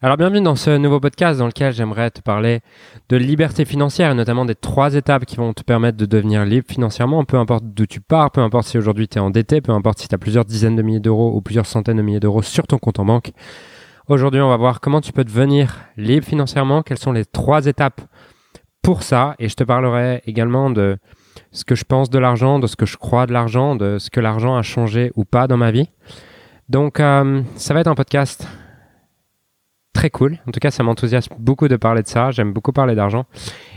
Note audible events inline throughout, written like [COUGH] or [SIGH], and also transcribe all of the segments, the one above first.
Alors bienvenue dans ce nouveau podcast dans lequel j'aimerais te parler de liberté financière et notamment des trois étapes qui vont te permettre de devenir libre financièrement, peu importe d'où tu pars, peu importe si aujourd'hui tu es endetté, peu importe si tu as plusieurs dizaines de milliers d'euros ou plusieurs centaines de milliers d'euros sur ton compte en banque. Aujourd'hui on va voir comment tu peux devenir libre financièrement, quelles sont les trois étapes pour ça et je te parlerai également de ce que je pense de l'argent, de ce que je crois de l'argent, de ce que l'argent a changé ou pas dans ma vie. Donc euh, ça va être un podcast très cool. En tout cas, ça m'enthousiasme beaucoup de parler de ça. J'aime beaucoup parler d'argent.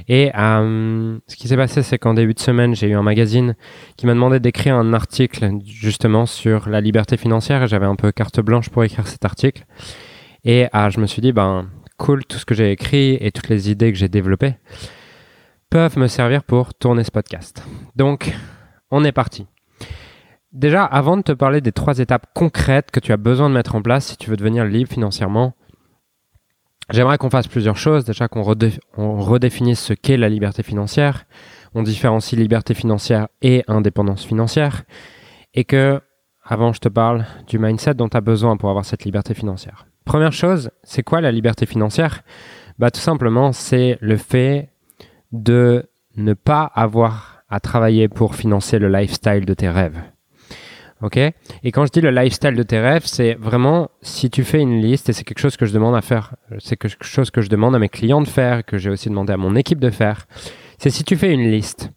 Et euh, ce qui s'est passé, c'est qu'en début de semaine, j'ai eu un magazine qui m'a demandé d'écrire un article justement sur la liberté financière et j'avais un peu carte blanche pour écrire cet article. Et euh, je me suis dit, ben cool, tout ce que j'ai écrit et toutes les idées que j'ai développées peuvent me servir pour tourner ce podcast. Donc, on est parti. Déjà, avant de te parler des trois étapes concrètes que tu as besoin de mettre en place si tu veux devenir libre financièrement, J'aimerais qu'on fasse plusieurs choses. Déjà qu'on redéfinisse ce qu'est la liberté financière. On différencie liberté financière et indépendance financière. Et que, avant, je te parle du mindset dont tu as besoin pour avoir cette liberté financière. Première chose, c'est quoi la liberté financière? Bah, tout simplement, c'est le fait de ne pas avoir à travailler pour financer le lifestyle de tes rêves. Ok? Et quand je dis le lifestyle de tes rêves, c'est vraiment si tu fais une liste, et c'est quelque chose que je demande à faire, c'est quelque chose que je demande à mes clients de faire, que j'ai aussi demandé à mon équipe de faire, c'est si tu fais une liste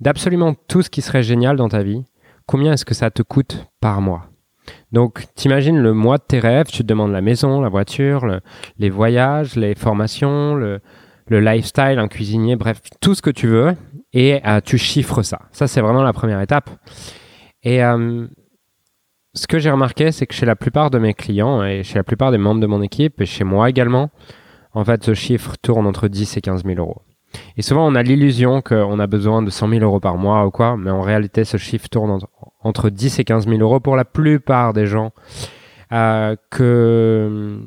d'absolument tout ce qui serait génial dans ta vie, combien est-ce que ça te coûte par mois? Donc, t'imagines le mois de tes rêves, tu te demandes la maison, la voiture, les voyages, les formations, le, lifestyle, un cuisinier, bref, tout ce que tu veux, et euh, tu chiffres ça. Ça, c'est vraiment la première étape. Et euh, ce que j'ai remarqué, c'est que chez la plupart de mes clients et chez la plupart des membres de mon équipe et chez moi également, en fait, ce chiffre tourne entre 10 et 15 000 euros. Et souvent, on a l'illusion qu'on a besoin de 100 000 euros par mois ou quoi, mais en réalité, ce chiffre tourne entre 10 et 15 000 euros pour la plupart des gens euh, que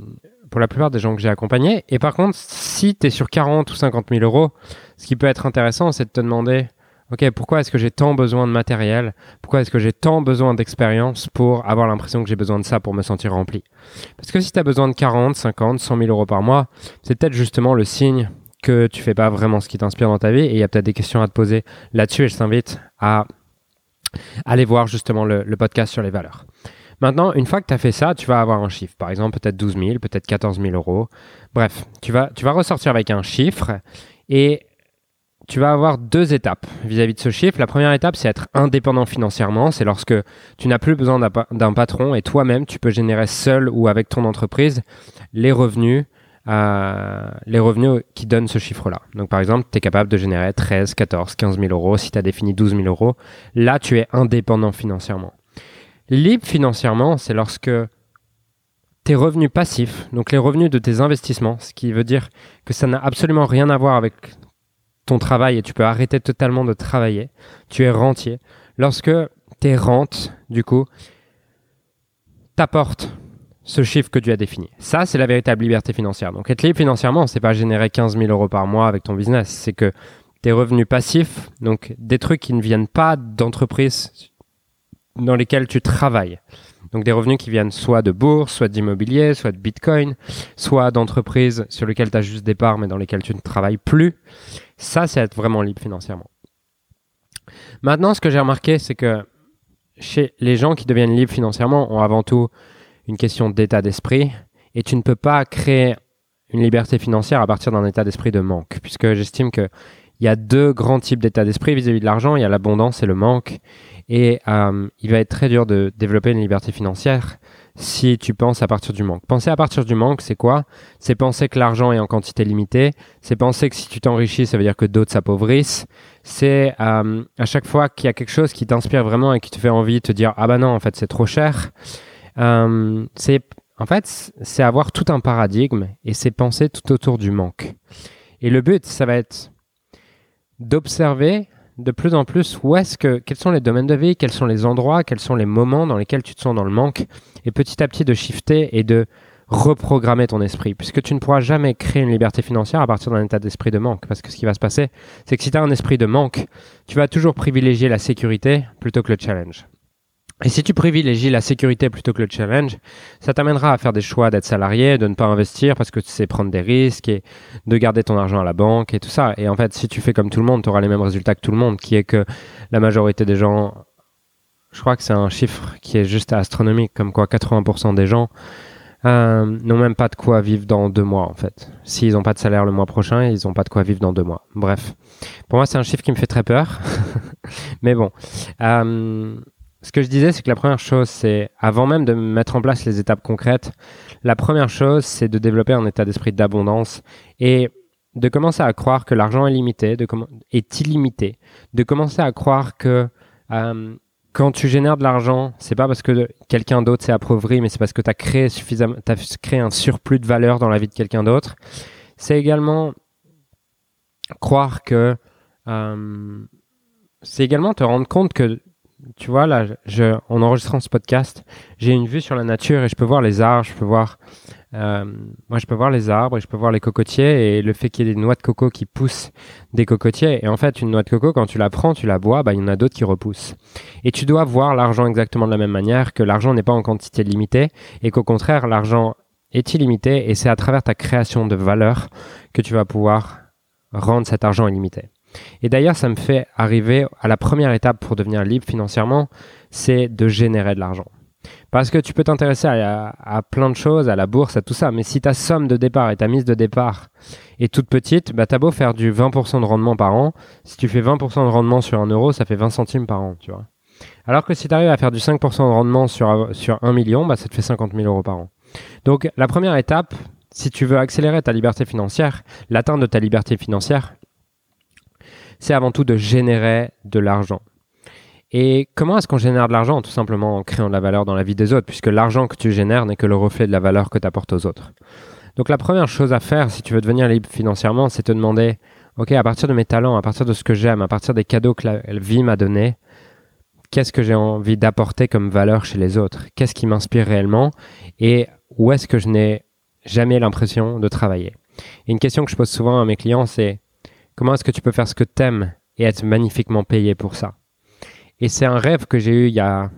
pour la plupart des gens que j'ai accompagnés. Et par contre, si tu es sur 40 ou 50 000 euros, ce qui peut être intéressant, c'est de te demander ok, pourquoi est-ce que j'ai tant besoin de matériel? Pourquoi est-ce que j'ai tant besoin d'expérience pour avoir l'impression que j'ai besoin de ça pour me sentir rempli? Parce que si tu as besoin de 40, 50, 100 000 euros par mois, c'est peut-être justement le signe que tu fais pas vraiment ce qui t'inspire dans ta vie et il y a peut-être des questions à te poser là-dessus et je t'invite à aller voir justement le, podcast sur les valeurs. Maintenant, une fois que tu as fait ça, tu vas avoir un chiffre. Par exemple, peut-être 12 000, peut-être 14 000 euros. Bref, tu vas, tu vas ressortir avec un chiffre et tu vas avoir deux étapes vis-à-vis de ce chiffre. La première étape, c'est être indépendant financièrement. C'est lorsque tu n'as plus besoin d'un patron et toi-même, tu peux générer seul ou avec ton entreprise les revenus, euh, les revenus qui donnent ce chiffre-là. Donc, par exemple, tu es capable de générer 13, 14, 15 000 euros. Si tu as défini 12 000 euros, là, tu es indépendant financièrement. Libre financièrement, c'est lorsque tes revenus passifs, donc les revenus de tes investissements, ce qui veut dire que ça n'a absolument rien à voir avec ton travail et tu peux arrêter totalement de travailler. Tu es rentier. Lorsque tes rentes, du coup, t'apportent ce chiffre que tu as défini. Ça, c'est la véritable liberté financière. Donc, être libre financièrement, c'est pas générer 15 000 euros par mois avec ton business. C'est que tes revenus passifs, donc des trucs qui ne viennent pas d'entreprises dans lesquelles tu travailles, donc des revenus qui viennent soit de bourse, soit d'immobilier, soit de bitcoin, soit d'entreprises sur lesquelles tu as juste des parts mais dans lesquelles tu ne travailles plus. Ça, c'est être vraiment libre financièrement. Maintenant, ce que j'ai remarqué, c'est que chez les gens qui deviennent libres financièrement ont avant tout une question d'état d'esprit et tu ne peux pas créer une liberté financière à partir d'un état d'esprit de manque puisque j'estime que il y a deux grands types d'état d'esprit vis-à-vis de l'argent. Il y a l'abondance et le manque. Et euh, il va être très dur de développer une liberté financière si tu penses à partir du manque. Penser à partir du manque, c'est quoi? C'est penser que l'argent est en quantité limitée. C'est penser que si tu t'enrichis, ça veut dire que d'autres s'appauvrissent. C'est euh, à chaque fois qu'il y a quelque chose qui t'inspire vraiment et qui te fait envie de te dire ah bah non en fait c'est trop cher. Euh, c'est en fait c'est avoir tout un paradigme et c'est penser tout autour du manque. Et le but, ça va être d'observer de plus en plus où est-ce que, quels sont les domaines de vie, quels sont les endroits, quels sont les moments dans lesquels tu te sens dans le manque, et petit à petit de shifter et de reprogrammer ton esprit, puisque tu ne pourras jamais créer une liberté financière à partir d'un état d'esprit de manque, parce que ce qui va se passer, c'est que si tu as un esprit de manque, tu vas toujours privilégier la sécurité plutôt que le challenge. Et si tu privilégies la sécurité plutôt que le challenge, ça t'amènera à faire des choix d'être salarié, de ne pas investir parce que tu sais prendre des risques et de garder ton argent à la banque et tout ça. Et en fait, si tu fais comme tout le monde, tu auras les mêmes résultats que tout le monde, qui est que la majorité des gens, je crois que c'est un chiffre qui est juste astronomique, comme quoi 80% des gens euh, n'ont même pas de quoi vivre dans deux mois en fait. S'ils n'ont pas de salaire le mois prochain, ils n'ont pas de quoi vivre dans deux mois. Bref, pour moi c'est un chiffre qui me fait très peur. [LAUGHS] Mais bon. Euh, ce que je disais, c'est que la première chose, c'est avant même de mettre en place les étapes concrètes, la première chose, c'est de développer un état d'esprit d'abondance et de commencer à croire que l'argent est limité, est illimité, de commencer à croire que euh, quand tu génères de l'argent, c'est pas parce que quelqu'un d'autre s'est appauvri, mais c'est parce que tu as créé suffisamment, as créé un surplus de valeur dans la vie de quelqu'un d'autre. C'est également croire que euh, c'est également te rendre compte que tu vois, là, je, en enregistrant ce podcast, j'ai une vue sur la nature et je peux voir les arbres, je peux voir, euh, moi, je peux voir les arbres et je peux voir les cocotiers et le fait qu'il y ait des noix de coco qui poussent des cocotiers. Et en fait, une noix de coco, quand tu la prends, tu la bois, bah, il y en a d'autres qui repoussent. Et tu dois voir l'argent exactement de la même manière, que l'argent n'est pas en quantité limitée et qu'au contraire, l'argent est illimité et c'est à travers ta création de valeur que tu vas pouvoir rendre cet argent illimité. Et d'ailleurs, ça me fait arriver à la première étape pour devenir libre financièrement, c'est de générer de l'argent. Parce que tu peux t'intéresser à, plein de choses, à la bourse, à tout ça, mais si ta somme de départ et ta mise de départ est toute petite, bah t'as beau faire du 20% de rendement par an, si tu fais 20% de rendement sur un euro, ça fait 20 centimes par an, tu vois. Alors que si tu arrives à faire du 5% de rendement sur, sur 1 million, bah ça te fait 50 000 euros par an. Donc la première étape, si tu veux accélérer ta liberté financière, l'atteinte de ta liberté financière, c'est avant tout de générer de l'argent. Et comment est-ce qu'on génère de l'argent Tout simplement en créant de la valeur dans la vie des autres, puisque l'argent que tu génères n'est que le reflet de la valeur que tu apportes aux autres? Donc la première chose à faire si tu veux devenir libre financièrement, c'est te demander, OK, à partir de mes talents, à partir de ce que j'aime, à partir des cadeaux que la vie m'a donnés, qu'est-ce que j'ai envie d'apporter comme valeur chez les autres? Qu'est-ce qui m'inspire réellement? Et où est-ce que je n'ai jamais l'impression de travailler? Et une question que je pose souvent à mes clients, c'est comment est-ce que tu peux faire ce que tu aimes et être magnifiquement payé pour ça? Et c'est un rêve que j'ai eu il y a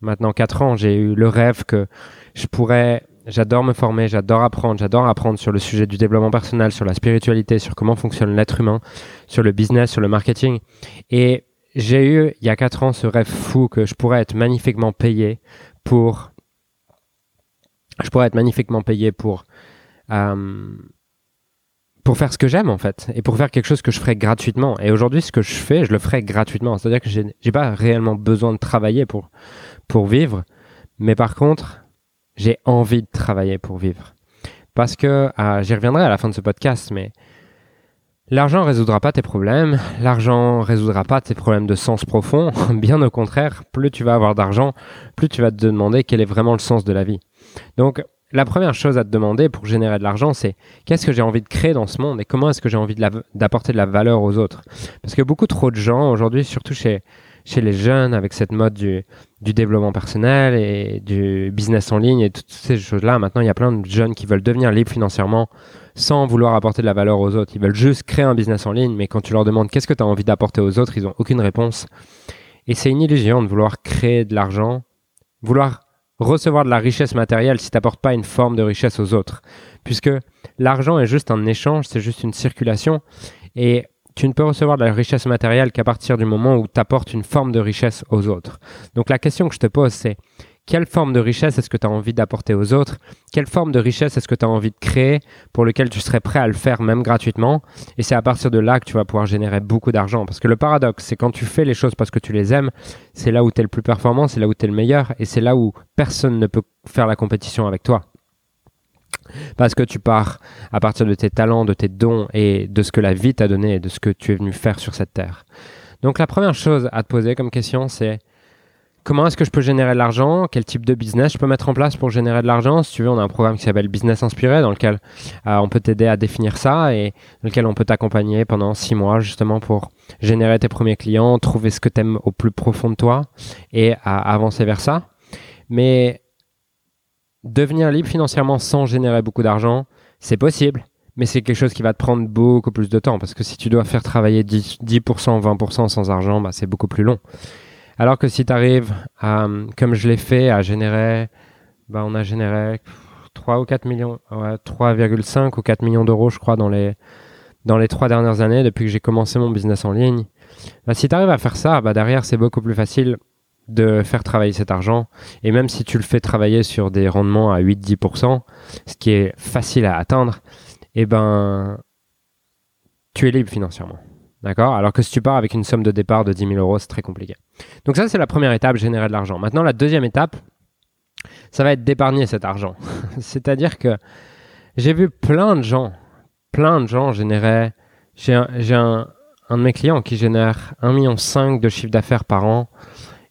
maintenant 4 ans. J'ai eu le rêve que je pourrais, j'adore me former, j'adore apprendre, j'adore apprendre sur le sujet du développement personnel, sur la spiritualité, sur comment fonctionne l'être humain, sur le business, sur le marketing. Et j'ai eu il y a 4 ans ce rêve fou que je pourrais être magnifiquement payé pour, je pourrais être magnifiquement payé pour, euh, pour faire ce que j'aime en fait et pour faire quelque chose que je ferais gratuitement. Et aujourd'hui, ce que je fais, je le ferai gratuitement. C'est-à-dire que j'ai, j'ai pas réellement besoin de travailler pour pour vivre, mais par contre, j'ai envie de travailler pour vivre. Parce que euh, j'y reviendrai à la fin de ce podcast, mais l'argent résoudra pas tes problèmes, l'argent résoudra pas tes problèmes de sens profond. [LAUGHS] Bien au contraire, plus tu vas avoir d'argent, plus tu vas te demander quel est vraiment le sens de la vie. Donc la première chose à te demander pour générer de l'argent, c'est qu'est-ce que j'ai envie de créer dans ce monde et comment est-ce que j'ai envie d'apporter de, la valeur aux autres? Parce que beaucoup trop de gens aujourd'hui, surtout chez, chez les jeunes, avec cette mode du, développement personnel et du business en ligne et toutes ces choses-là, maintenant il y a plein de jeunes qui veulent devenir libres financièrement sans vouloir apporter de la valeur aux autres. Ils veulent juste créer un business en ligne, mais quand tu leur demandes qu'est-ce que tu as envie d'apporter aux autres, ils n'ont aucune réponse. Et c'est une illusion de vouloir créer de l'argent, vouloir recevoir de la richesse matérielle si tu n'apportes pas une forme de richesse aux autres. Puisque l'argent est juste un échange, c'est juste une circulation. Et tu ne peux recevoir de la richesse matérielle qu'à partir du moment où tu apportes une forme de richesse aux autres. Donc la question que je te pose, c'est quelle forme de richesse est-ce que tu as envie d'apporter aux autres? Quelle forme de richesse est-ce que tu as envie de créer pour lequel tu serais prêt à le faire même gratuitement? Et c'est à partir de là que tu vas pouvoir générer beaucoup d'argent. Parce que le paradoxe, c'est quand tu fais les choses parce que tu les aimes, c'est là où tu es le plus performant, c'est là où tu es le meilleur et c'est là où personne ne peut faire la compétition avec toi. Parce que tu pars à partir de tes talents, de tes dons et de ce que la vie t'a donné et de ce que tu es venu faire sur cette terre. Donc la première chose à te poser comme question, c'est Comment est-ce que je peux générer de l'argent? Quel type de business je peux mettre en place pour générer de l'argent? Si tu veux, on a un programme qui s'appelle Business Inspiré dans lequel euh, on peut t'aider à définir ça et dans lequel on peut t'accompagner pendant six mois justement pour générer tes premiers clients, trouver ce que tu aimes au plus profond de toi et avancer vers ça. Mais devenir libre financièrement sans générer beaucoup d'argent, c'est possible, mais c'est quelque chose qui va te prendre beaucoup plus de temps parce que si tu dois faire travailler 10%, 20% sans argent, bah, c'est beaucoup plus long. Alors que si tu arrives à, comme je l'ai fait, à générer, bah, on a généré 3 ou 4 millions, 3,5 ou 4 millions d'euros, je crois, dans les, dans trois dernières années, depuis que j'ai commencé mon business en ligne. Bah, si tu arrives à faire ça, bah, derrière, c'est beaucoup plus facile de faire travailler cet argent. Et même si tu le fais travailler sur des rendements à 8-10%, ce qui est facile à atteindre, eh ben, tu es libre financièrement. D'accord? Alors que si tu pars avec une somme de départ de 10 000 euros, c'est très compliqué. Donc ça, c'est la première étape, générer de l'argent. Maintenant, la deuxième étape, ça va être d'épargner cet argent. [LAUGHS] C'est-à-dire que j'ai vu plein de gens, plein de gens générer... J'ai un, un, de mes clients qui génère 1,5 million de chiffre d'affaires par an.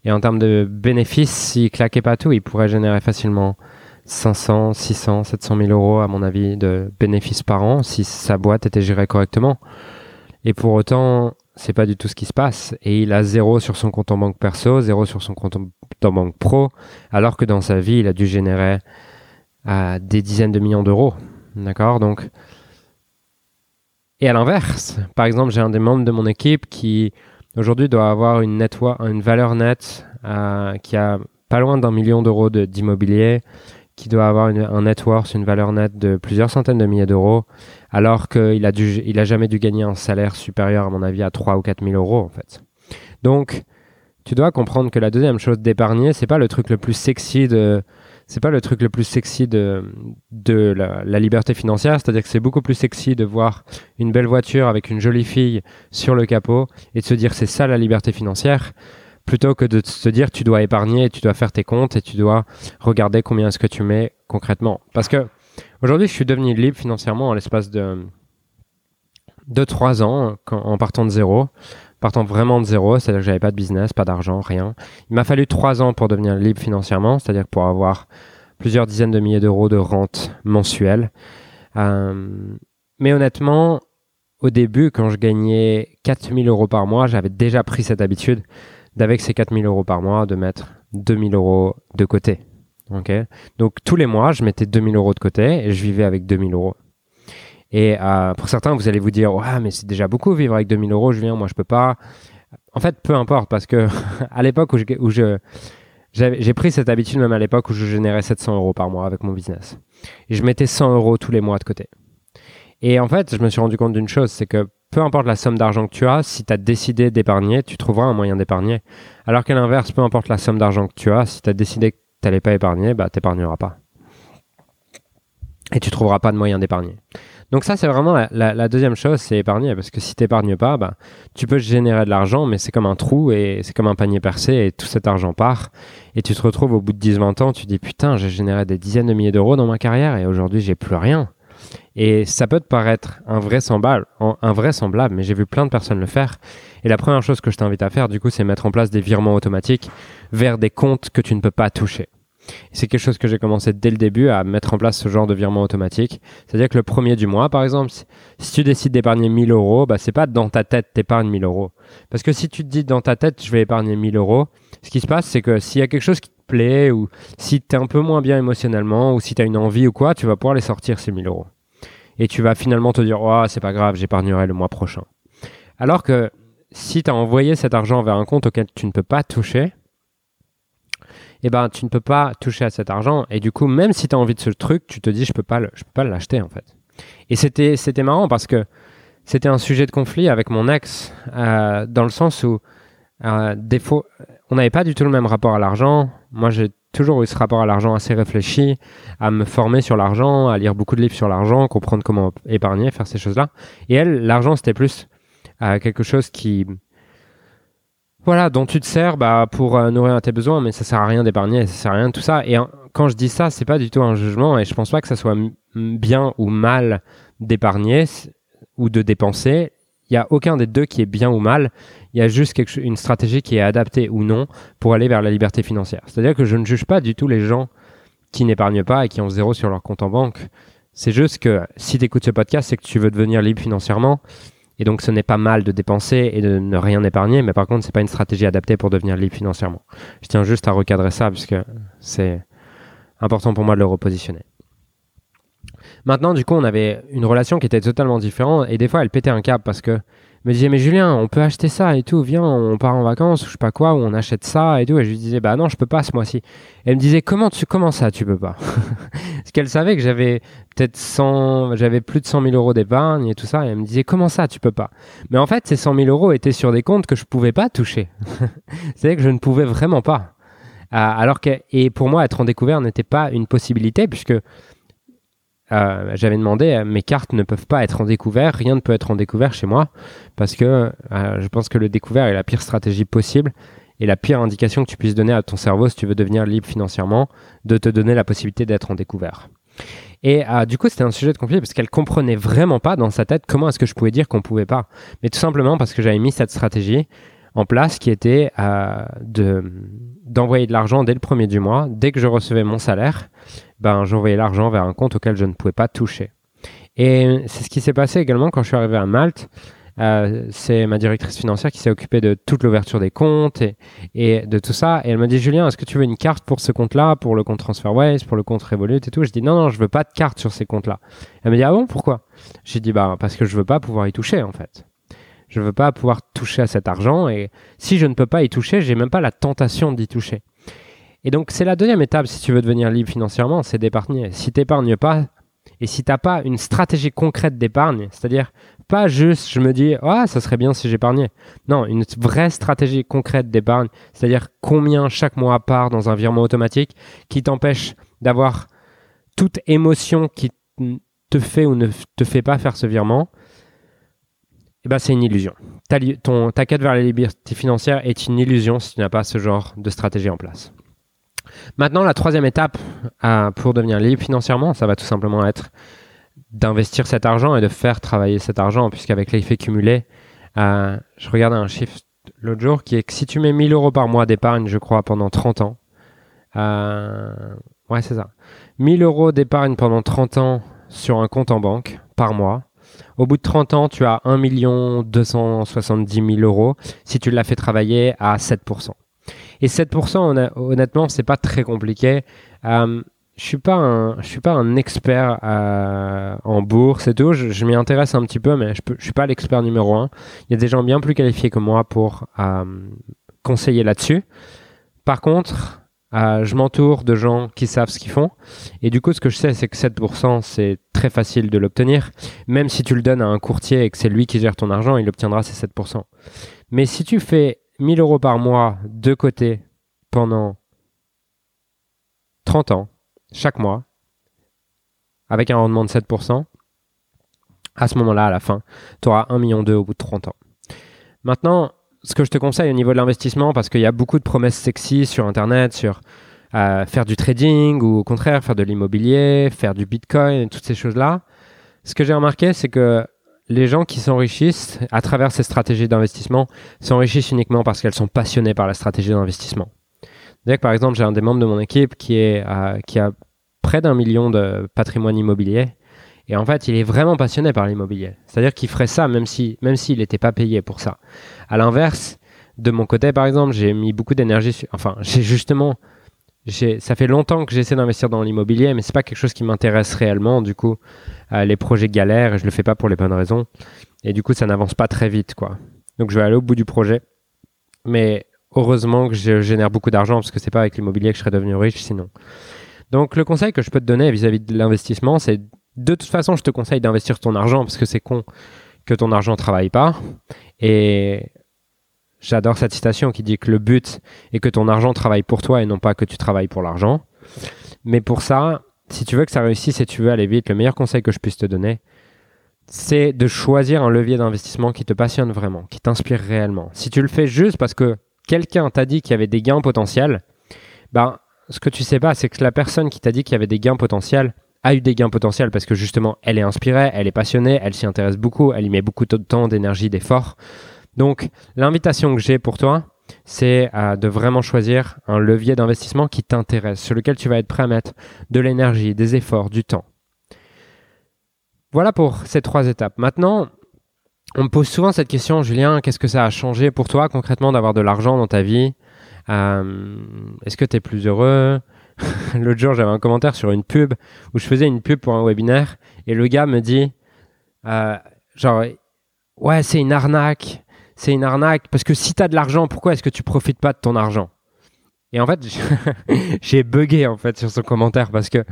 Et en termes de bénéfices, s'il claquait pas tout, il pourrait générer facilement 500, 600, 700 000 euros, à mon avis, de bénéfices par an si sa boîte était gérée correctement. Et pour autant, c'est pas du tout ce qui se passe. Et il a zéro sur son compte en banque perso, zéro sur son compte en banque pro, alors que dans sa vie, il a dû générer euh, des dizaines de millions d'euros. D'accord? Donc, et à l'inverse, par exemple, j'ai un des membres de mon équipe qui aujourd'hui doit avoir une, une valeur nette euh, qui a pas loin d'un million d'euros d'immobilier, qui doit avoir un net worth, une valeur nette de plusieurs centaines de milliers d'euros, alors qu'il a, dû, il a jamais dû gagner un salaire supérieur, à mon avis, à 3 ou 4 000 euros, en fait. Donc, tu dois comprendre que la deuxième chose d'épargner, c'est pas le truc le plus sexy de, c'est pas le truc le plus sexy de, la, la liberté financière, c'est-à-dire que c'est beaucoup plus sexy de voir une belle voiture avec une jolie fille sur le capot et de se dire c'est ça la liberté financière plutôt que de te dire tu dois épargner, tu dois faire tes comptes et tu dois regarder combien est-ce que tu mets concrètement. Parce que aujourd'hui, je suis devenu libre financièrement en l'espace de 2-3 ans en partant de zéro, partant vraiment de zéro, c'est-à-dire que j'avais pas de business, pas d'argent, rien. Il m'a fallu 3 ans pour devenir libre financièrement, c'est-à-dire pour avoir plusieurs dizaines de milliers d'euros de rente mensuelle. Euh, mais honnêtement, au début, quand je gagnais 4000 euros par mois, j'avais déjà pris cette habitude d'avec ces 4000 euros par mois, de mettre 2000 euros de côté. Donc tous les mois, je mettais 2000 euros de côté et je vivais avec 2000 euros. Et euh, pour certains, vous allez vous dire, ouais, mais c'est déjà beaucoup vivre avec 2000 euros, Julien, moi je peux pas. En fait, peu importe, parce que [LAUGHS] à l'époque où je, j'ai pris cette habitude même à l'époque où je générais 700 euros par mois avec mon business. Je mettais 100 euros tous les mois de côté. Et en fait, je me suis rendu compte d'une chose, c'est que peu importe la somme d'argent que tu as, si tu as décidé d'épargner, tu trouveras un moyen d'épargner. Alors qu'à l'inverse, peu importe la somme d'argent que tu as, si tu as décidé n'allais pas épargner, bah, tu n'épargneras pas. Et tu trouveras pas de moyen d'épargner. Donc ça, c'est vraiment la, deuxième chose, c'est épargner. Parce que si tu n'épargnes pas, bah, tu peux générer de l'argent, mais c'est comme un trou et c'est comme un panier percé et tout cet argent part. Et tu te retrouves au bout de 10-20 ans, tu dis putain, j'ai généré des dizaines de milliers d'euros dans ma carrière et aujourd'hui, j'ai plus rien. Et ça peut te paraître invraisemblable, invraisemblable mais j'ai vu plein de personnes le faire. Et la première chose que je t'invite à faire, du coup, c'est mettre en place des virements automatiques vers des comptes que tu ne peux pas toucher. C'est quelque chose que j'ai commencé dès le début à mettre en place ce genre de virement automatique. C'est-à-dire que le premier du mois, par exemple, si tu décides d'épargner 1000 euros, bah, c'est pas dans ta tête t'épargnes 1000 euros. Parce que si tu te dis dans ta tête, je vais épargner 1000 euros, ce qui se passe, c'est que s'il y a quelque chose qui te plaît ou si tu es un peu moins bien émotionnellement ou si tu as une envie ou quoi, tu vas pouvoir les sortir ces 1000 euros et tu vas finalement te dire oh, c'est pas grave, j'épargnerai le mois prochain. Alors que si tu as envoyé cet argent vers un compte auquel tu ne peux pas toucher, eh ben tu ne peux pas toucher à cet argent et du coup même si tu as envie de ce truc, tu te dis je peux pas peux pas l'acheter en fait. Et c'était c'était marrant parce que c'était un sujet de conflit avec mon ex euh, dans le sens où euh, on n'avait pas du tout le même rapport à l'argent. Moi j'ai toujours eu ce rapport à l'argent assez réfléchi, à me former sur l'argent, à lire beaucoup de livres sur l'argent, comprendre comment épargner, faire ces choses-là. Et elle, l'argent, c'était plus euh, quelque chose qui, voilà, dont tu te sers bah, pour euh, nourrir tes besoins, mais ça sert à rien d'épargner, ça sert à rien de tout ça. Et quand je dis ça, c'est pas du tout un jugement, et je pense pas que ça soit bien ou mal d'épargner ou de dépenser. Il y a aucun des deux qui est bien ou mal. Il y a juste une stratégie qui est adaptée ou non pour aller vers la liberté financière. C'est-à-dire que je ne juge pas du tout les gens qui n'épargnent pas et qui ont zéro sur leur compte en banque. C'est juste que si tu écoutes ce podcast, c'est que tu veux devenir libre financièrement. Et donc, ce n'est pas mal de dépenser et de ne rien épargner, mais par contre, c'est pas une stratégie adaptée pour devenir libre financièrement. Je tiens juste à recadrer ça puisque c'est important pour moi de le repositionner. Maintenant, du coup, on avait une relation qui était totalement différente et des fois, elle pétait un câble parce que me disait mais Julien on peut acheter ça et tout viens on part en vacances ou je sais pas quoi ou on achète ça et tout. Et je lui disais bah non je peux pas ce mois-ci. Elle me disait comment tu comment ça tu peux pas? [LAUGHS] Parce qu'elle savait que j'avais peut-être 100 j'avais plus de 100 000 euros d'épargne et tout ça. Et elle me disait comment ça tu peux pas? Mais en fait ces 100 000 euros étaient sur des comptes que je pouvais pas toucher. [LAUGHS] C'est que je ne pouvais vraiment pas. Alors que et pour moi être en découvert n'était pas une possibilité puisque euh, j'avais demandé, euh, mes cartes ne peuvent pas être en découvert, rien ne peut être en découvert chez moi, parce que euh, je pense que le découvert est la pire stratégie possible et la pire indication que tu puisses donner à ton cerveau si tu veux devenir libre financièrement, de te donner la possibilité d'être en découvert. Et du coup, c'était un sujet de conflit parce qu'elle comprenait vraiment pas dans sa tête comment est-ce que je pouvais dire qu'on pouvait pas. Mais tout simplement parce que j'avais mis cette stratégie en place qui était de d'envoyer de l'argent dès le premier du mois, dès que je recevais mon salaire, ben, j'envoyais l'argent vers un compte auquel je ne pouvais pas toucher. Et c'est ce qui s'est passé également quand je suis arrivé à Malte. Euh, c'est ma directrice financière qui s'est occupée de toute l'ouverture des comptes et, et, de tout ça. Et elle m'a dit Julien, est-ce que tu veux une carte pour ce compte-là, pour le compte TransferWise, pour le compte Revolut et tout? Je dis non, non, je veux pas de carte sur ces comptes-là. Elle m'a dit ah bon, pourquoi? J'ai dit bah parce que je veux pas pouvoir y toucher en fait. Je veux pas pouvoir toucher à cet argent et si je ne peux pas y toucher, j'ai même pas la tentation d'y toucher. Et donc, c'est la deuxième étape si tu veux devenir libre financièrement, c'est d'épargner. Si tu n'épargnes pas, et si tu n'as pas une stratégie concrète d'épargne, c'est-à-dire pas juste je me dis, ah, ça serait bien si j'épargnais. Non, une vraie stratégie concrète d'épargne, c'est-à-dire combien chaque mois part dans un virement automatique qui t'empêche d'avoir toute émotion qui te fait ou ne te fait pas faire ce virement, eh ben, c'est une illusion. Ta, quête vers la liberté financière est une illusion si tu n'as pas ce genre de stratégie en place. Maintenant, la troisième étape euh, pour devenir libre financièrement, ça va tout simplement être d'investir cet argent et de faire travailler cet argent, puisqu'avec l'effet cumulé, euh, je regardais un chiffre l'autre jour qui est que si tu mets 1000 euros par mois d'épargne, je crois, pendant 30 ans, euh, ouais, c'est ça, 1000 euros d'épargne pendant 30 ans sur un compte en banque par mois, au bout de 30 ans, tu as 1 270 000 euros si tu l'as fait travailler à 7%. Et 7%, honnêtement, c'est pas très compliqué. Euh, je suis pas un, suis pas un expert euh, en bourse et tout. Je, m'y intéresse un petit peu, mais je suis pas l'expert numéro un. Il y a des gens bien plus qualifiés que moi pour euh, conseiller là-dessus. Par contre, je m'entoure de gens qui savent ce qu'ils font. Et du coup, ce que je sais, c'est que 7%, c'est très facile de l'obtenir. Même si tu le donnes à un courtier et que c'est lui qui gère ton argent, il obtiendra ces 7%. Mais si tu fais 1000 euros par mois de côté pendant 30 ans, chaque mois, avec un rendement de 7%, à ce moment-là, à la fin, tu auras 1,2 million au bout de 30 ans. Maintenant, ce que je te conseille au niveau de l'investissement, parce qu'il y a beaucoup de promesses sexy sur Internet, sur euh, faire du trading ou au contraire faire de l'immobilier, faire du Bitcoin, toutes ces choses-là. Ce que j'ai remarqué, c'est que les gens qui s'enrichissent à travers ces stratégies d'investissement s'enrichissent uniquement parce qu'elles sont passionnées par la stratégie d'investissement. que par exemple, j'ai un des membres de mon équipe qui, est, euh, qui a près d'un million de patrimoine immobilier. Et en fait, il est vraiment passionné par l'immobilier. C'est-à-dire qu'il ferait ça même si, même s'il n'était pas payé pour ça. À l'inverse, de mon côté, par exemple, j'ai mis beaucoup d'énergie. Enfin, j'ai justement ça fait longtemps que j'essaie d'investir dans l'immobilier, mais c'est pas quelque chose qui m'intéresse réellement. Du coup, euh, les projets galèrent et je le fais pas pour les bonnes raisons. Et du coup, ça n'avance pas très vite, quoi. Donc, je vais aller au bout du projet. Mais heureusement que je génère beaucoup d'argent parce que c'est pas avec l'immobilier que je serais devenu riche sinon. Donc, le conseil que je peux te donner vis-à-vis -vis de l'investissement, c'est de toute façon, je te conseille d'investir ton argent parce que c'est con que ton argent travaille pas. Et J'adore cette citation qui dit que le but est que ton argent travaille pour toi et non pas que tu travailles pour l'argent. Mais pour ça, si tu veux que ça réussisse et tu veux aller vite, le meilleur conseil que je puisse te donner, c'est de choisir un levier d'investissement qui te passionne vraiment, qui t'inspire réellement. Si tu le fais juste parce que quelqu'un t'a dit qu'il y avait des gains potentiels, ben, ce que tu sais pas, c'est que la personne qui t'a dit qu'il y avait des gains potentiels a eu des gains potentiels parce que justement, elle est inspirée, elle est passionnée, elle s'y intéresse beaucoup, elle y met beaucoup de temps, d'énergie, d'efforts. Donc, l'invitation que j'ai pour toi, c'est euh, de vraiment choisir un levier d'investissement qui t'intéresse, sur lequel tu vas être prêt à mettre de l'énergie, des efforts, du temps. Voilà pour ces trois étapes. Maintenant, on me pose souvent cette question, Julien, qu'est-ce que ça a changé pour toi concrètement d'avoir de l'argent dans ta vie? Euh, Est-ce que tu es plus heureux? [LAUGHS] L'autre jour, j'avais un commentaire sur une pub où je faisais une pub pour un webinaire et le gars me dit, euh, genre, ouais, c'est une arnaque, c'est une arnaque, parce que si tu as de l'argent, pourquoi est-ce que tu profites pas de ton argent? Et en fait, [LAUGHS] j'ai bugué en fait sur son commentaire parce que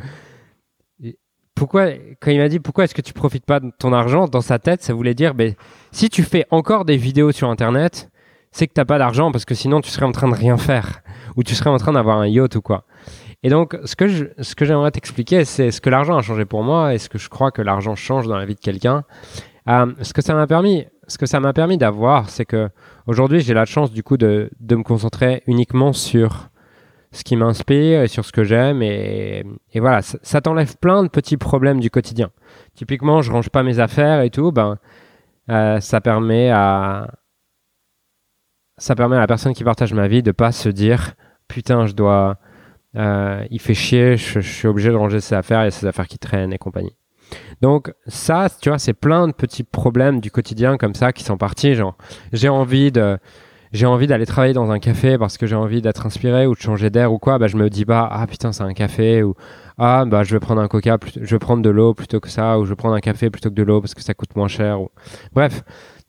pourquoi, quand il m'a dit pourquoi est-ce que tu profites pas de ton argent, dans sa tête, ça voulait dire, ben, si tu fais encore des vidéos sur Internet, c'est que t'as pas d'argent parce que sinon tu serais en train de rien faire ou tu serais en train d'avoir un yacht ou quoi. Et donc, ce que je, ce que j'aimerais t'expliquer, c'est ce que l'argent a changé pour moi et ce que je crois que l'argent change dans la vie de quelqu'un. Euh, ce que ça m'a permis, ce que ça m'a permis d'avoir, c'est que aujourd'hui, j'ai la chance du coup de, de me concentrer uniquement sur ce qui m'inspire et sur ce que j'aime et, et, voilà, ça, t'enlève plein de petits problèmes du quotidien. Typiquement, je range pas mes affaires et tout, ben euh, ça permet à ça permet à la personne qui partage ma vie de pas se dire putain, je dois euh, il fait chier, je, suis obligé de ranger ses affaires, il y a ses affaires qui traînent et compagnie. Donc ça, tu vois, c'est plein de petits problèmes du quotidien comme ça qui sont partis. Genre, j'ai envie de, j'ai envie d'aller travailler dans un café parce que j'ai envie d'être inspiré ou de changer d'air ou quoi. Bah, je me dis pas, ah putain, c'est un café ou ah bah je vais prendre un coca, je vais prendre de l'eau plutôt que ça ou je vais prendre un café plutôt que de l'eau parce que ça coûte moins cher. Bref,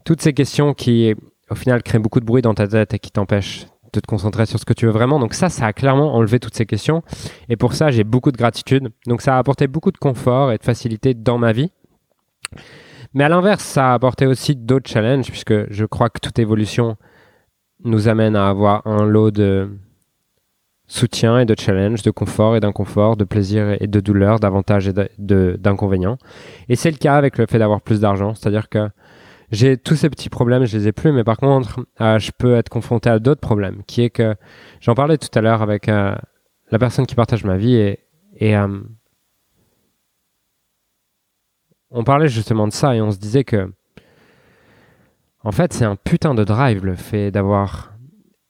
toutes ces questions qui au final créent beaucoup de bruit dans ta tête et qui t'empêchent de te concentrer sur ce que tu veux vraiment. Donc ça, ça a clairement enlevé toutes ces questions. Et pour ça, j'ai beaucoup de gratitude. Donc ça a apporté beaucoup de confort et de facilité dans ma vie. Mais à l'inverse, ça a apporté aussi d'autres challenges, puisque je crois que toute évolution nous amène à avoir un lot de soutien et de challenges, de confort et d'inconfort, de plaisir et de douleur, d'avantages et d'inconvénients. Et c'est le cas avec le fait d'avoir plus d'argent. C'est-à-dire que j'ai tous ces petits problèmes, je les ai plus, mais par contre, euh, je peux être confronté à d'autres problèmes, qui est que j'en parlais tout à l'heure avec euh, la personne qui partage ma vie et, euh, on parlait justement de ça et on se disait que en fait, c'est un putain de drive le fait d'avoir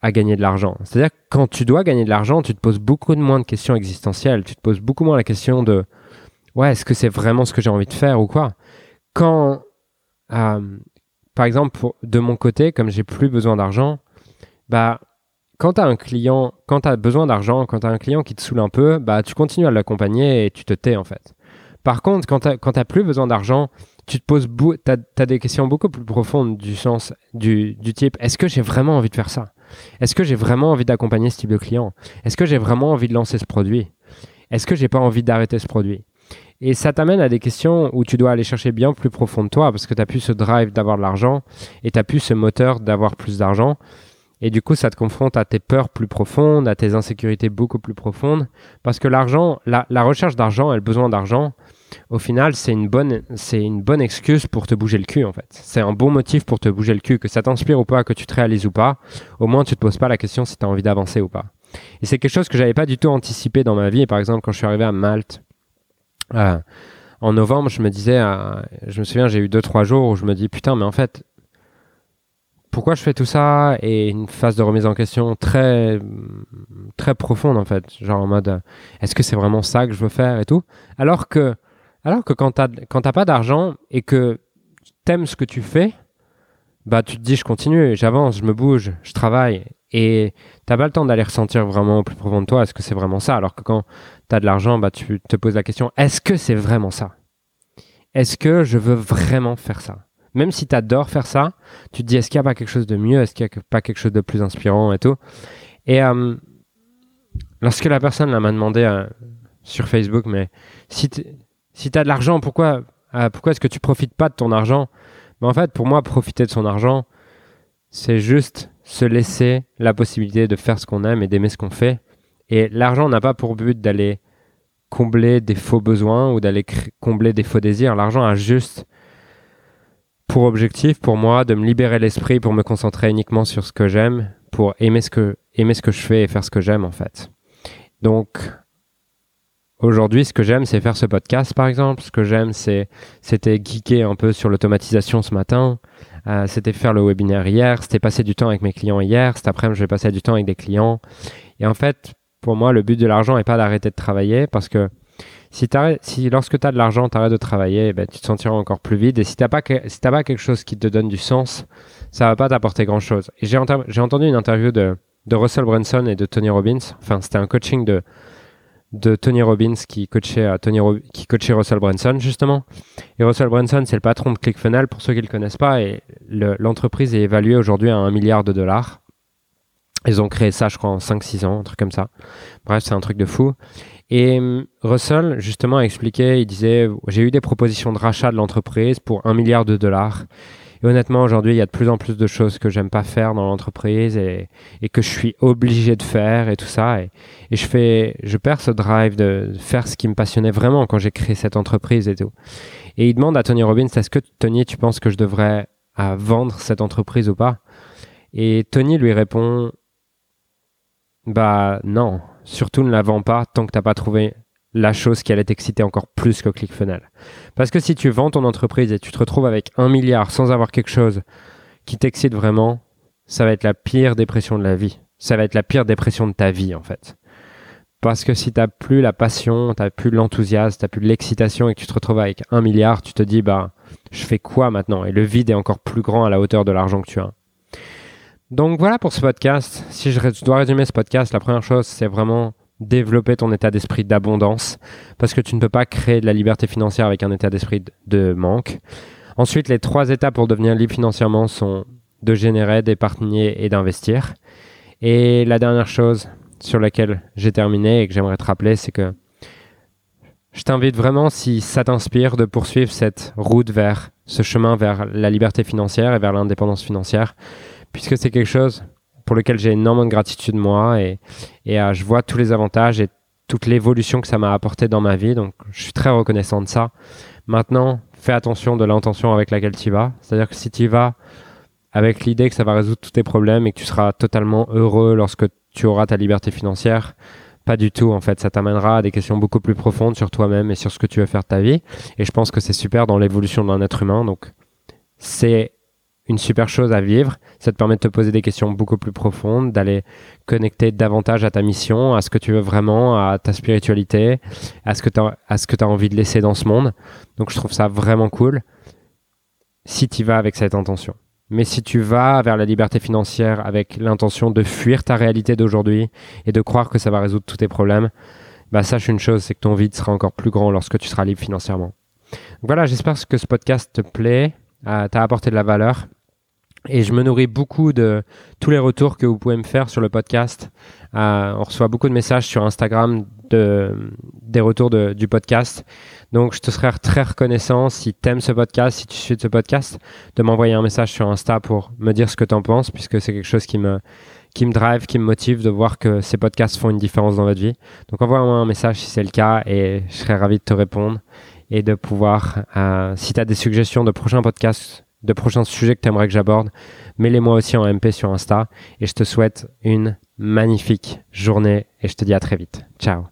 à gagner de l'argent. C'est-à-dire que quand tu dois gagner de l'argent, tu te poses beaucoup moins de questions existentielles, tu te poses beaucoup moins la question de ouais, est-ce que c'est vraiment ce que j'ai envie de faire ou quoi? Quand par exemple, de mon côté, comme j'ai plus besoin d'argent, bah, quand tu as un client, quand tu besoin d'argent, quand tu as un client qui te saoule un peu, bah, tu continues à l'accompagner et tu te tais en fait. Par contre, quand tu n'as plus besoin d'argent, tu te poses, as, des questions beaucoup plus profondes du sens, du, du type, est-ce que j'ai vraiment envie de faire ça? Est-ce que j'ai vraiment envie d'accompagner ce type de client? Est-ce que j'ai vraiment envie de lancer ce produit? Est-ce que j'ai pas envie d'arrêter ce produit? Et ça t'amène à des questions où tu dois aller chercher bien plus profond de toi parce que tu n'as plus ce drive d'avoir de l'argent et tu n'as plus ce moteur d'avoir plus d'argent. Et du coup, ça te confronte à tes peurs plus profondes, à tes insécurités beaucoup plus profondes. Parce que l'argent, la, recherche d'argent et le besoin d'argent, au final, c'est une, bonne, c'est une bonne excuse pour te bouger le cul, en fait. C'est un bon motif pour te bouger le cul. Que ça t'inspire ou pas, que tu te réalises ou pas, au moins tu te poses pas la question si tu as envie d'avancer ou pas. Et c'est quelque chose que j'avais pas du tout anticipé dans ma vie. par exemple, quand je suis arrivé à Malte, euh, en novembre, je me disais, euh, je me souviens, j'ai eu deux trois jours où je me dis putain, mais en fait, pourquoi je fais tout ça? Et une phase de remise en question très très profonde en fait, genre en mode, euh, est-ce que c'est vraiment ça que je veux faire et tout? Alors que alors que quand t'as quand t'as pas d'argent et que t'aimes ce que tu fais, bah tu te dis je continue, j'avance, je me bouge, je travaille. Et t'as pas le temps d'aller ressentir vraiment au plus profond de toi est-ce que c'est vraiment ça? Alors que quand tu as de l'argent bah tu te poses la question est-ce que c'est vraiment ça? Est-ce que je veux vraiment faire ça? Même si tu adores faire ça tu te dis est-ce qu'il n'y a pas quelque chose de mieux? Est-ce qu'il n'y a pas quelque chose de plus inspirant et tout? Et euh, lorsque la personne m'a demandé euh, sur Facebook mais si tu as de l'argent pourquoi euh, pourquoi est-ce que tu profites pas de ton argent? Mais en fait pour moi profiter de son argent c'est juste se laisser la possibilité de faire ce qu'on aime et d'aimer ce qu'on fait. Et l'argent n'a pas pour but d'aller combler des faux besoins ou d'aller combler des faux désirs. L'argent a juste pour objectif, pour moi, de me libérer l'esprit pour me concentrer uniquement sur ce que j'aime, pour aimer ce que, aimer ce que je fais et faire ce que j'aime en fait. Donc, aujourd'hui, ce que j'aime, c'est faire ce podcast par exemple. Ce que j'aime, c'est, c'était geeker un peu sur l'automatisation ce matin. Euh, c'était faire le webinaire hier, c'était passer du temps avec mes clients hier, cet après-midi, je vais passer du temps avec des clients. Et en fait, pour moi, le but de l'argent n'est pas d'arrêter de travailler parce que si, si lorsque tu as de l'argent, tu arrêtes de travailler, eh ben, tu te sentiras encore plus vide. Et si tu n'as pas, si pas quelque chose qui te donne du sens, ça va pas t'apporter grand-chose. J'ai entendu une interview de, Russell Brunson et de Tony Robbins. Enfin, c'était un coaching de, Tony Robbins qui coachait, euh, Tony qui coachait Russell Branson justement. Et Russell Branson, c'est le patron de ClickFunnels pour ceux qui ne le connaissent pas. Et l'entreprise est évaluée aujourd'hui à un milliard de dollars. Ils ont créé ça, je crois, en 5-6 ans, un truc comme ça. Bref, c'est un truc de fou. Et hum, Russell, justement, a expliqué, il disait, j'ai eu des propositions de rachat de l'entreprise pour un milliard de dollars. Et honnêtement, aujourd'hui, il y a de plus en plus de choses que j'aime pas faire dans l'entreprise et, que je suis obligé de faire et tout ça. Et, je fais, je perds ce drive de faire ce qui me passionnait vraiment quand j'ai créé cette entreprise et tout. Et il demande à Tony Robbins, est-ce que Tony, tu penses que je devrais à vendre cette entreprise ou pas? Et Tony lui répond, bah non, surtout ne la vends pas tant que tu n'as pas trouvé la chose qui allait t'exciter encore plus que ClickFunnels. Parce que si tu vends ton entreprise et tu te retrouves avec un milliard sans avoir quelque chose qui t'excite vraiment, ça va être la pire dépression de la vie. Ça va être la pire dépression de ta vie en fait. Parce que si tu n'as plus la passion, tu n'as plus l'enthousiasme, tu n'as plus l'excitation et que tu te retrouves avec un milliard, tu te dis bah je fais quoi maintenant? Et le vide est encore plus grand à la hauteur de l'argent que tu as. Donc voilà pour ce podcast. Si je dois résumer ce podcast, la première chose, c'est vraiment développer ton état d'esprit d'abondance parce que tu ne peux pas créer de la liberté financière avec un état d'esprit de manque. Ensuite, les trois étapes pour devenir libre financièrement sont de générer, d'épargner et d'investir. Et la dernière chose sur laquelle j'ai terminé et que j'aimerais te rappeler, c'est que je t'invite vraiment, si ça t'inspire, de poursuivre cette route vers ce chemin vers la liberté financière et vers l'indépendance financière puisque c'est quelque chose pour lequel j'ai énormément de gratitude moi et, euh, je vois tous les avantages et toute l'évolution que ça m'a apporté dans ma vie. Donc, je suis très reconnaissant de ça. Maintenant, fais attention de l'intention avec laquelle tu vas. C'est-à-dire que si tu vas avec l'idée que ça va résoudre tous tes problèmes et que tu seras totalement heureux lorsque tu auras ta liberté financière, pas du tout. En fait, ça t'amènera à des questions beaucoup plus profondes sur toi-même et sur ce que tu veux faire de ta vie. Et je pense que c'est super dans l'évolution d'un être humain. Donc, c'est une super chose à vivre. Ça te permet de te poser des questions beaucoup plus profondes, d'aller connecter davantage à ta mission, à ce que tu veux vraiment, à ta spiritualité, à ce que tu as, envie de laisser dans ce monde. Donc je trouve ça vraiment cool si tu vas avec cette intention. Mais si tu vas vers la liberté financière avec l'intention de fuir ta réalité d'aujourd'hui et de croire que ça va résoudre tous tes problèmes, bah sache une chose, c'est que ton vide sera encore plus grand lorsque tu seras libre financièrement. voilà, j'espère que ce podcast te plaît, euh, t'a apporté de la valeur. Et je me nourris beaucoup de tous les retours que vous pouvez me faire sur le podcast. Euh, on reçoit beaucoup de messages sur Instagram de, des retours du podcast. Donc, je te serais très reconnaissant si tu aimes ce podcast, si tu suis ce podcast, de m'envoyer un message sur Insta pour me dire ce que tu en penses, puisque c'est quelque chose qui me, qui me drive, qui me motive de voir que ces podcasts font une différence dans votre vie. Donc, envoie-moi un message si c'est le cas et je serais ravi de te répondre et de pouvoir, euh, si tu as des suggestions de prochains podcasts de prochains sujets que tu aimerais que j'aborde, mets-les-moi aussi en MP sur Insta et je te souhaite une magnifique journée et je te dis à très vite. Ciao